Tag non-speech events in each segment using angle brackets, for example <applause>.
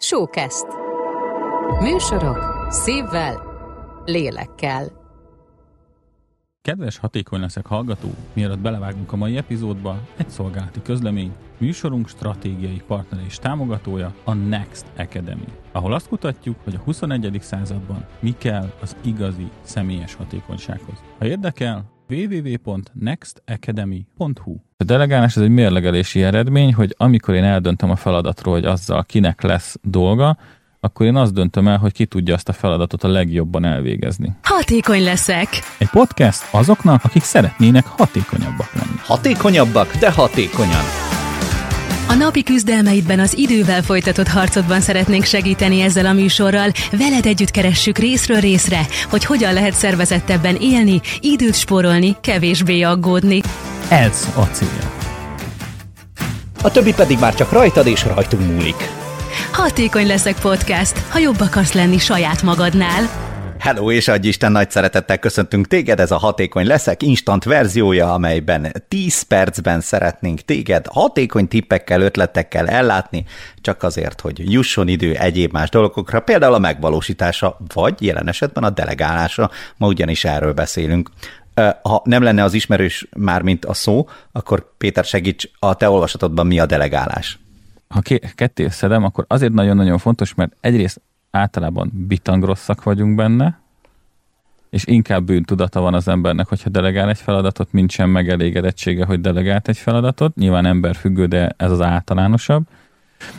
Showcast. Műsorok szívvel, lélekkel. Kedves hatékony leszek hallgató, mielőtt belevágunk a mai epizódba, egy szolgálati közlemény, műsorunk stratégiai partner és támogatója a Next Academy, ahol azt kutatjuk, hogy a 21. században mi kell az igazi személyes hatékonysághoz. Ha érdekel, www.nextacademy.hu A delegálás ez egy mérlegelési eredmény, hogy amikor én eldöntöm a feladatról, hogy azzal kinek lesz dolga, akkor én azt döntöm el, hogy ki tudja azt a feladatot a legjobban elvégezni. Hatékony leszek. Egy podcast azoknak, akik szeretnének hatékonyabbak lenni. Hatékonyabbak, de hatékonyan. A napi küzdelmeidben az idővel folytatott harcodban szeretnénk segíteni ezzel a műsorral. Veled együtt keressük részről részre, hogy hogyan lehet szervezettebben élni, időt spórolni, kevésbé aggódni. Ez a cél. A többi pedig már csak rajtad és rajtunk múlik. Hatékony leszek podcast, ha jobb akarsz lenni saját magadnál. Hello, és adj Isten nagy szeretettel köszöntünk téged, ez a Hatékony Leszek instant verziója, amelyben 10 percben szeretnénk téged hatékony tippekkel, ötletekkel ellátni, csak azért, hogy jusson idő egyéb más dolgokra, például a megvalósítása, vagy jelen esetben a delegálása, ma ugyanis erről beszélünk. Ha nem lenne az ismerős már, mint a szó, akkor Péter segíts, a te olvasatodban mi a delegálás? Ha ketté szedem, akkor azért nagyon-nagyon fontos, mert egyrészt általában bitangrosszak vagyunk benne, és inkább bűntudata van az embernek, hogyha delegál egy feladatot, mint sem megelégedettsége, hogy delegált egy feladatot. Nyilván ember függő, de ez az általánosabb.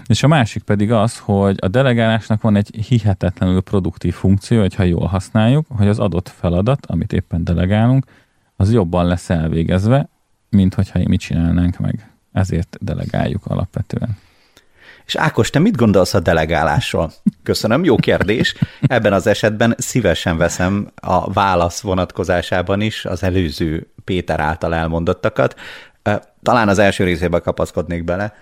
És a másik pedig az, hogy a delegálásnak van egy hihetetlenül produktív funkció, hogyha jól használjuk, hogy az adott feladat, amit éppen delegálunk, az jobban lesz elvégezve, mint hogyha mi csinálnánk meg. Ezért delegáljuk alapvetően. És Ákos, te mit gondolsz a delegálásról? Köszönöm, jó kérdés. Ebben az esetben szívesen veszem a válasz vonatkozásában is az előző Péter által elmondottakat. Talán az első részébe kapaszkodnék bele,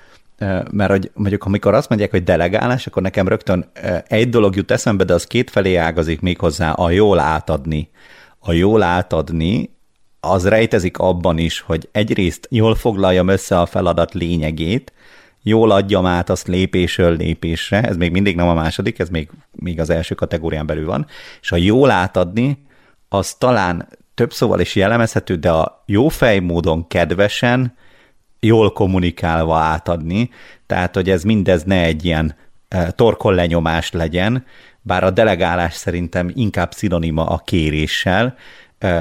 mert hogy mondjuk amikor azt mondják, hogy delegálás, akkor nekem rögtön egy dolog jut eszembe, de az két felé ágazik még hozzá, a jól átadni. A jól átadni az rejtezik abban is, hogy egyrészt jól foglaljam össze a feladat lényegét, jól adjam át azt lépésről lépésre, ez még mindig nem a második, ez még, még az első kategórián belül van, és a jól átadni, az talán több szóval is jellemezhető, de a jó módon kedvesen, jól kommunikálva átadni, tehát hogy ez mindez ne egy ilyen e, torkol lenyomás legyen, bár a delegálás szerintem inkább szinonima a kéréssel,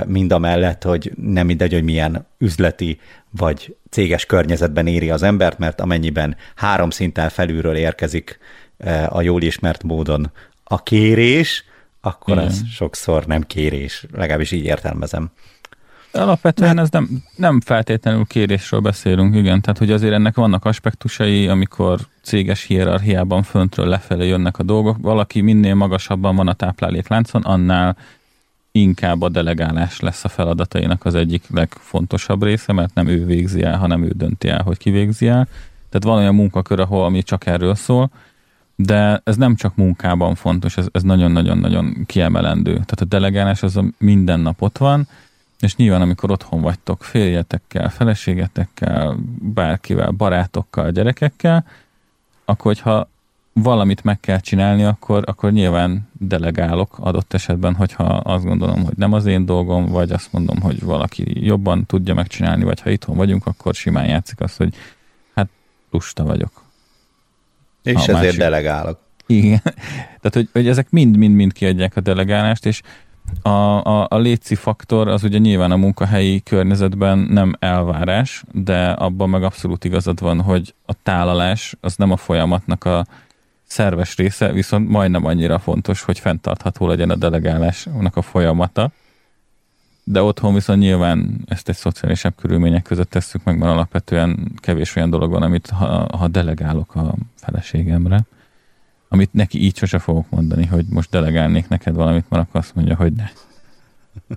mind a mellett, hogy nem mindegy, hogy milyen üzleti vagy céges környezetben éri az embert, mert amennyiben három szinten felülről érkezik a jól ismert módon a kérés, akkor Igen. ez sokszor nem kérés, legalábbis így értelmezem. Alapvetően ez nem, nem feltétlenül kérésről beszélünk, igen. Tehát, hogy azért ennek vannak aspektusai, amikor céges hierarchiában föntről lefelé jönnek a dolgok. Valaki minél magasabban van a táplálékláncon, annál inkább a delegálás lesz a feladatainak az egyik legfontosabb része, mert nem ő végzi el, hanem ő dönti el, hogy ki végzi el. Tehát van olyan munkakör, ahol ami csak erről szól, de ez nem csak munkában fontos, ez, nagyon-nagyon-nagyon kiemelendő. Tehát a delegálás az a minden nap ott van, és nyilván amikor otthon vagytok férjetekkel, feleségetekkel, bárkivel, barátokkal, gyerekekkel, akkor hogyha valamit meg kell csinálni, akkor, akkor nyilván delegálok adott esetben, hogyha azt gondolom, hogy nem az én dolgom, vagy azt mondom, hogy valaki jobban tudja megcsinálni, vagy ha itthon vagyunk, akkor simán játszik azt, hogy hát lusta vagyok. És ezért másik... delegálok. Igen. <laughs> Tehát, hogy, hogy ezek mind-mind-mind kiadják a delegálást, és a, a, a léci faktor az ugye nyilván a munkahelyi környezetben nem elvárás, de abban meg abszolút igazad van, hogy a tálalás az nem a folyamatnak a szerves része, viszont majdnem annyira fontos, hogy fenntartható legyen a delegálásnak a folyamata. De otthon viszont nyilván ezt egy szociálisabb körülmények között tesszük meg, mert alapvetően kevés olyan dolog van, amit ha, ha delegálok a feleségemre, amit neki így sose fogok mondani, hogy most delegálnék neked valamit, mert akkor azt mondja, hogy ne. <laughs>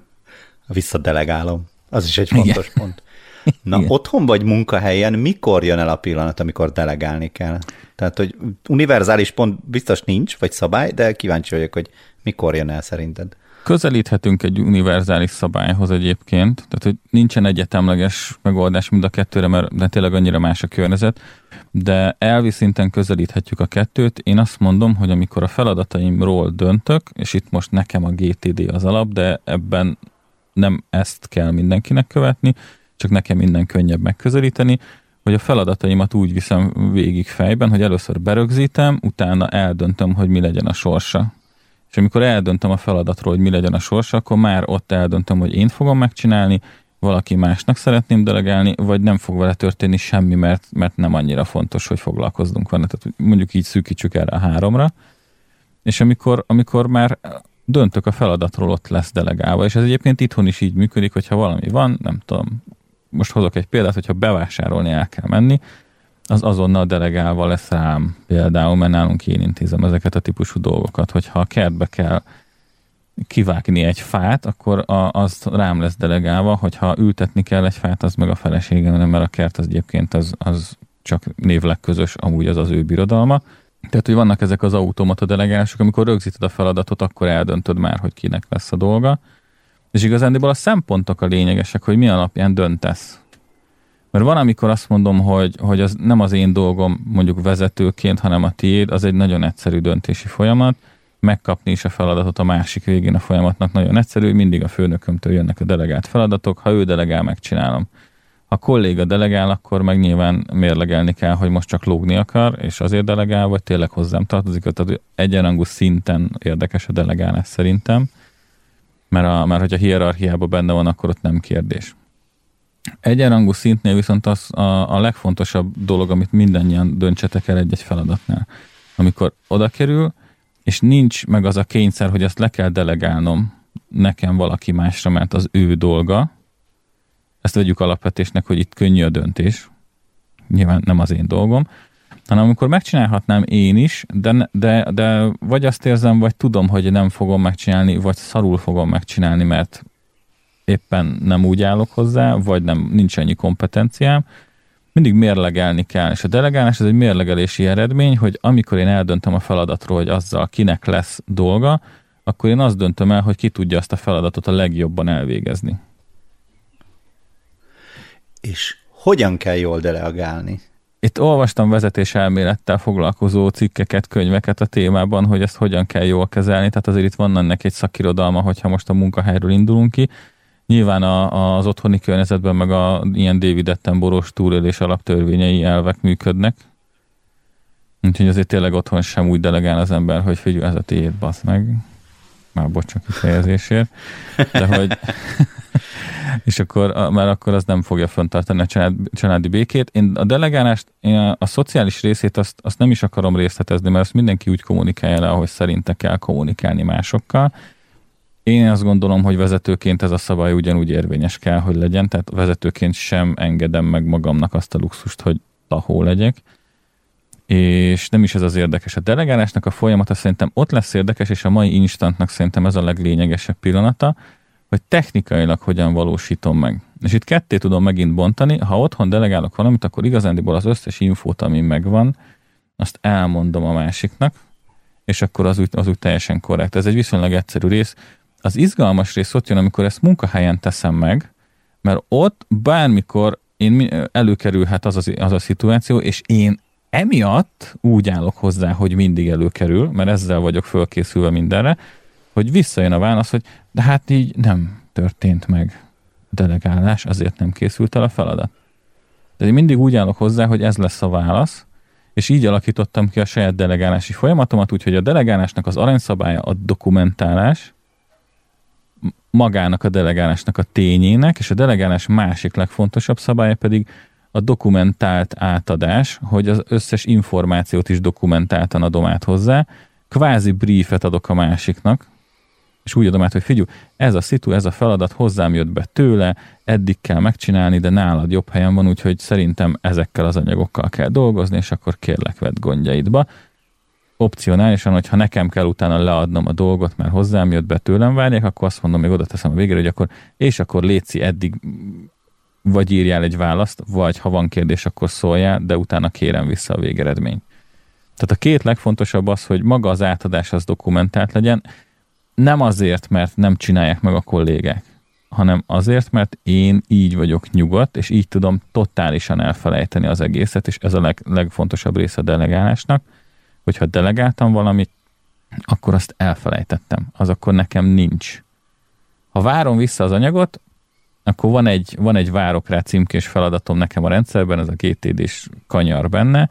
Visszadelegálom. Az is egy fontos Igen. pont. <laughs> Na, Igen. otthon vagy munkahelyen, mikor jön el a pillanat, amikor delegálni kell? Tehát, hogy univerzális pont biztos nincs, vagy szabály, de kíváncsi vagyok, hogy mikor jön el szerinted. Közelíthetünk egy univerzális szabályhoz egyébként, tehát hogy nincsen egyetemleges megoldás mind a kettőre, mert de tényleg annyira más a környezet, de elvi szinten közelíthetjük a kettőt. Én azt mondom, hogy amikor a feladataimról döntök, és itt most nekem a GTD az alap, de ebben nem ezt kell mindenkinek követni, csak nekem minden könnyebb megközelíteni, hogy a feladataimat úgy viszem végig fejben, hogy először berögzítem, utána eldöntöm, hogy mi legyen a sorsa. És amikor eldöntöm a feladatról, hogy mi legyen a sorsa, akkor már ott eldöntöm, hogy én fogom megcsinálni, valaki másnak szeretném delegálni, vagy nem fog vele történni semmi, mert, mert nem annyira fontos, hogy foglalkozzunk vele. Tehát mondjuk így szűkítsük erre a háromra. És amikor, amikor már döntök a feladatról, ott lesz delegálva. És ez egyébként itthon is így működik, hogyha valami van, nem tudom, most hozok egy példát, hogyha bevásárolni el kell menni, az azonnal delegálva lesz rám például, mert nálunk én intézem ezeket a típusú dolgokat, hogyha a kertbe kell kivágni egy fát, akkor a, az rám lesz delegálva, hogyha ültetni kell egy fát, az meg a feleségem, mert a kert az egyébként az, az csak névleg közös, amúgy az az ő birodalma. Tehát, hogy vannak ezek az automata delegálások, amikor rögzíted a feladatot, akkor eldöntöd már, hogy kinek lesz a dolga. És igazándiból a szempontok a lényegesek, hogy mi alapján döntesz. Mert van, amikor azt mondom, hogy, hogy az nem az én dolgom mondjuk vezetőként, hanem a tiéd, az egy nagyon egyszerű döntési folyamat. Megkapni is a feladatot a másik végén a folyamatnak nagyon egyszerű, mindig a főnökömtől jönnek a delegált feladatok, ha ő delegál, megcsinálom. Ha kolléga delegál, akkor meg nyilván mérlegelni kell, hogy most csak lógni akar, és azért delegál, vagy tényleg hozzám tartozik, tehát egyenrangú szinten érdekes a delegálás szerintem, mert, a, mert hogyha hierarchiában benne van, akkor ott nem kérdés. Egyenrangú szintnél viszont az a, a legfontosabb dolog, amit mindannyian döntsetek el egy-egy feladatnál. Amikor oda kerül, és nincs meg az a kényszer, hogy ezt le kell delegálnom nekem valaki másra, mert az ő dolga, ezt vegyük alapvetésnek, hogy itt könnyű a döntés, nyilván nem az én dolgom, hanem amikor megcsinálhatnám én is, de, de, de vagy azt érzem, vagy tudom, hogy nem fogom megcsinálni, vagy szarul fogom megcsinálni, mert éppen nem úgy állok hozzá, vagy nem nincs annyi kompetenciám, mindig mérlegelni kell. És a delegálás ez egy mérlegelési eredmény, hogy amikor én eldöntöm a feladatról, hogy azzal kinek lesz dolga, akkor én azt döntöm el, hogy ki tudja azt a feladatot a legjobban elvégezni. És hogyan kell jól delegálni? Itt olvastam vezetés elmélettel foglalkozó cikkeket, könyveket a témában, hogy ezt hogyan kell jól kezelni, tehát azért itt van ennek egy szakirodalma, hogyha most a munkahelyről indulunk ki. Nyilván a, az otthoni környezetben meg a ilyen David Attenborough túlélés alaptörvényei elvek működnek. Úgyhogy azért tényleg otthon sem úgy delegál az ember, hogy figyelj, ez a tiéd, basz meg. Már bocsánat kifejezésért. De hogy és akkor, már akkor az nem fogja föntartani a család, családi békét. Én a delegálást, én a, a szociális részét azt, azt nem is akarom részletezni, mert azt mindenki úgy kommunikálja le, ahogy szerinte kell kommunikálni másokkal. Én azt gondolom, hogy vezetőként ez a szabály ugyanúgy érvényes kell, hogy legyen, tehát vezetőként sem engedem meg magamnak azt a luxust, hogy tahó legyek. És nem is ez az érdekes. A delegálásnak a folyamata szerintem ott lesz érdekes, és a mai instantnak szerintem ez a leglényegesebb pillanata, hogy technikailag hogyan valósítom meg. És itt ketté tudom megint bontani, ha otthon delegálok valamit, akkor igazándiból az összes infót, ami megvan, azt elmondom a másiknak, és akkor az úgy, az úgy teljesen korrekt. Ez egy viszonylag egyszerű rész. Az izgalmas rész ott jön, amikor ezt munkahelyen teszem meg, mert ott bármikor én előkerülhet az, az, az a szituáció, és én emiatt úgy állok hozzá, hogy mindig előkerül, mert ezzel vagyok fölkészülve mindenre, hogy visszajön a válasz, hogy de hát így nem történt meg delegálás, azért nem készült el a feladat. De én mindig úgy állok hozzá, hogy ez lesz a válasz, és így alakítottam ki a saját delegálási folyamatomat, úgyhogy a delegálásnak az aranyszabálya a dokumentálás, magának a delegálásnak a tényének, és a delegálás másik legfontosabb szabálya pedig a dokumentált átadás, hogy az összes információt is dokumentáltan adom át hozzá, kvázi briefet adok a másiknak, és úgy adom át, hogy figyelj, ez a szitu, ez a feladat hozzám jött be tőle, eddig kell megcsinálni, de nálad jobb helyen van, úgyhogy szerintem ezekkel az anyagokkal kell dolgozni, és akkor kérlek vedd gondjaidba. Opcionálisan, hogyha nekem kell utána leadnom a dolgot, mert hozzám jött be, tőlem várják, akkor azt mondom, még oda teszem a végére, hogy akkor, és akkor létszi eddig vagy írjál egy választ, vagy ha van kérdés, akkor szóljál, de utána kérem vissza a végeredményt. Tehát a két legfontosabb az, hogy maga az átadás az dokumentált legyen, nem azért, mert nem csinálják meg a kollégák, hanem azért, mert én így vagyok nyugodt, és így tudom totálisan elfelejteni az egészet, és ez a leg, legfontosabb része a delegálásnak, hogyha delegáltam valamit, akkor azt elfelejtettem. Az akkor nekem nincs. Ha várom vissza az anyagot, akkor van egy, van egy várok rá címkés feladatom nekem a rendszerben, ez a GTD-s kanyar benne,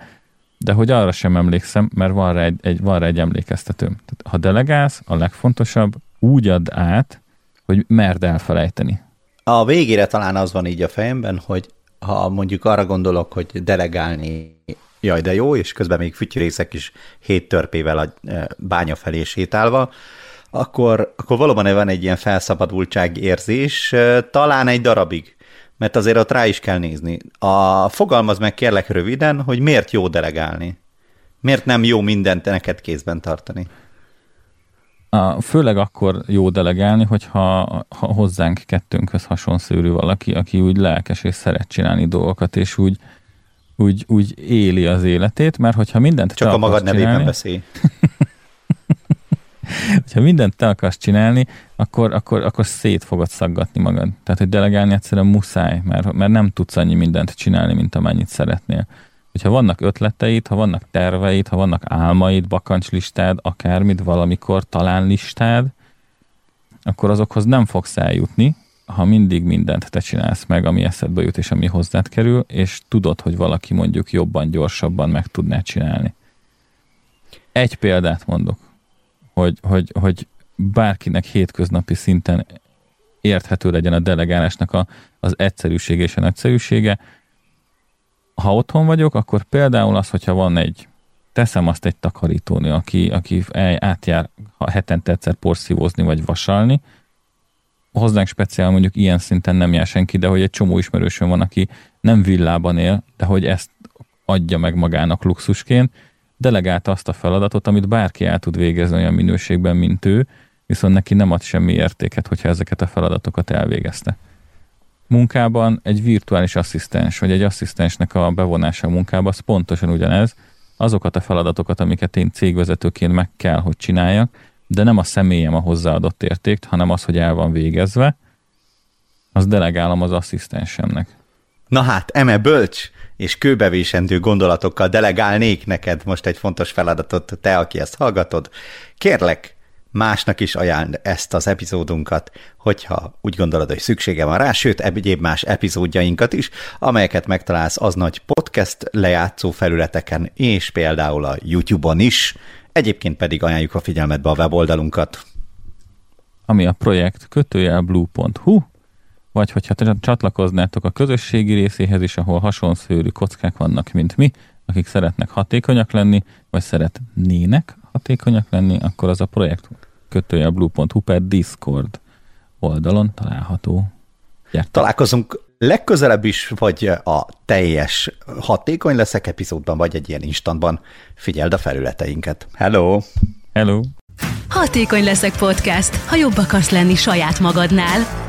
de hogy arra sem emlékszem, mert van rá egy, egy, van rá egy emlékeztetőm. Tehát, ha delegálsz, a legfontosabb, úgy add át, hogy merd elfelejteni. A végére talán az van így a fejemben, hogy ha mondjuk arra gondolok, hogy delegálni jaj, de jó, és közben még fütyrészek is hét törpével a e, bánya felé sétálva, akkor, akkor valóban van egy ilyen felszabadultság érzés, e, talán egy darabig, mert azért ott rá is kell nézni. A fogalmaz meg kérlek röviden, hogy miért jó delegálni. Miért nem jó mindent neked kézben tartani? A, főleg akkor jó delegálni, hogyha ha hozzánk kettőnkhöz hasonszőrű valaki, aki úgy lelkes és szeret csinálni dolgokat, és úgy, úgy, úgy éli az életét, mert hogyha mindent Csak a magad nevében beszélj. <laughs> hogyha mindent te akarsz csinálni, akkor, akkor, akkor szét fogod szaggatni magad. Tehát, hogy delegálni egyszerűen muszáj, mert, mert nem tudsz annyi mindent csinálni, mint amennyit szeretnél. Hogyha vannak ötleteid, ha vannak terveid, ha vannak álmaid, bakancslistád, akármit, valamikor talán listád, akkor azokhoz nem fogsz eljutni, ha mindig mindent te csinálsz meg, ami eszedbe jut és ami hozzád kerül, és tudod, hogy valaki mondjuk jobban, gyorsabban meg tudná csinálni. Egy példát mondok, hogy, hogy, hogy bárkinek hétköznapi szinten érthető legyen a delegálásnak a, az egyszerűsége és a nagyszerűsége. Ha otthon vagyok, akkor például az, hogyha van egy, teszem azt egy takarítóni, aki, aki átjár ha hetente egyszer porszívózni vagy vasalni, hozzánk speciál mondjuk ilyen szinten nem jár senki, de hogy egy csomó ismerősöm van, aki nem villában él, de hogy ezt adja meg magának luxusként, delegálta azt a feladatot, amit bárki el tud végezni olyan minőségben, mint ő, viszont neki nem ad semmi értéket, hogyha ezeket a feladatokat elvégezte. Munkában egy virtuális asszisztens, vagy egy asszisztensnek a bevonása a munkába, az pontosan ugyanez, azokat a feladatokat, amiket én cégvezetőként meg kell, hogy csináljak, de nem a személyem a hozzáadott érték, hanem az, hogy el van végezve, az delegálom az asszisztensemnek. Na hát, eme bölcs és kőbevésendő gondolatokkal delegálnék neked most egy fontos feladatot, te, aki ezt hallgatod. Kérlek, másnak is ajánl ezt az epizódunkat, hogyha úgy gondolod, hogy szüksége van rá, sőt, egyéb más epizódjainkat is, amelyeket megtalálsz az nagy podcast lejátszó felületeken, és például a YouTube-on is. Egyébként pedig ajánljuk a figyelmetbe a weboldalunkat. Ami a projekt kötőjelblue.hu, vagy hogyha csatlakoznátok a közösségi részéhez is, ahol hasonszőrű kockák vannak, mint mi, akik szeretnek hatékonyak lenni, vagy szeretnének hatékonyak lenni, akkor az a projekt kötője blue.hu per Discord oldalon található. Gyertek. Találkozunk legközelebb is, vagy a teljes hatékony leszek epizódban, vagy egy ilyen instantban. Figyeld a felületeinket. Hello! Hello! Hatékony leszek podcast, ha jobb akarsz lenni saját magadnál.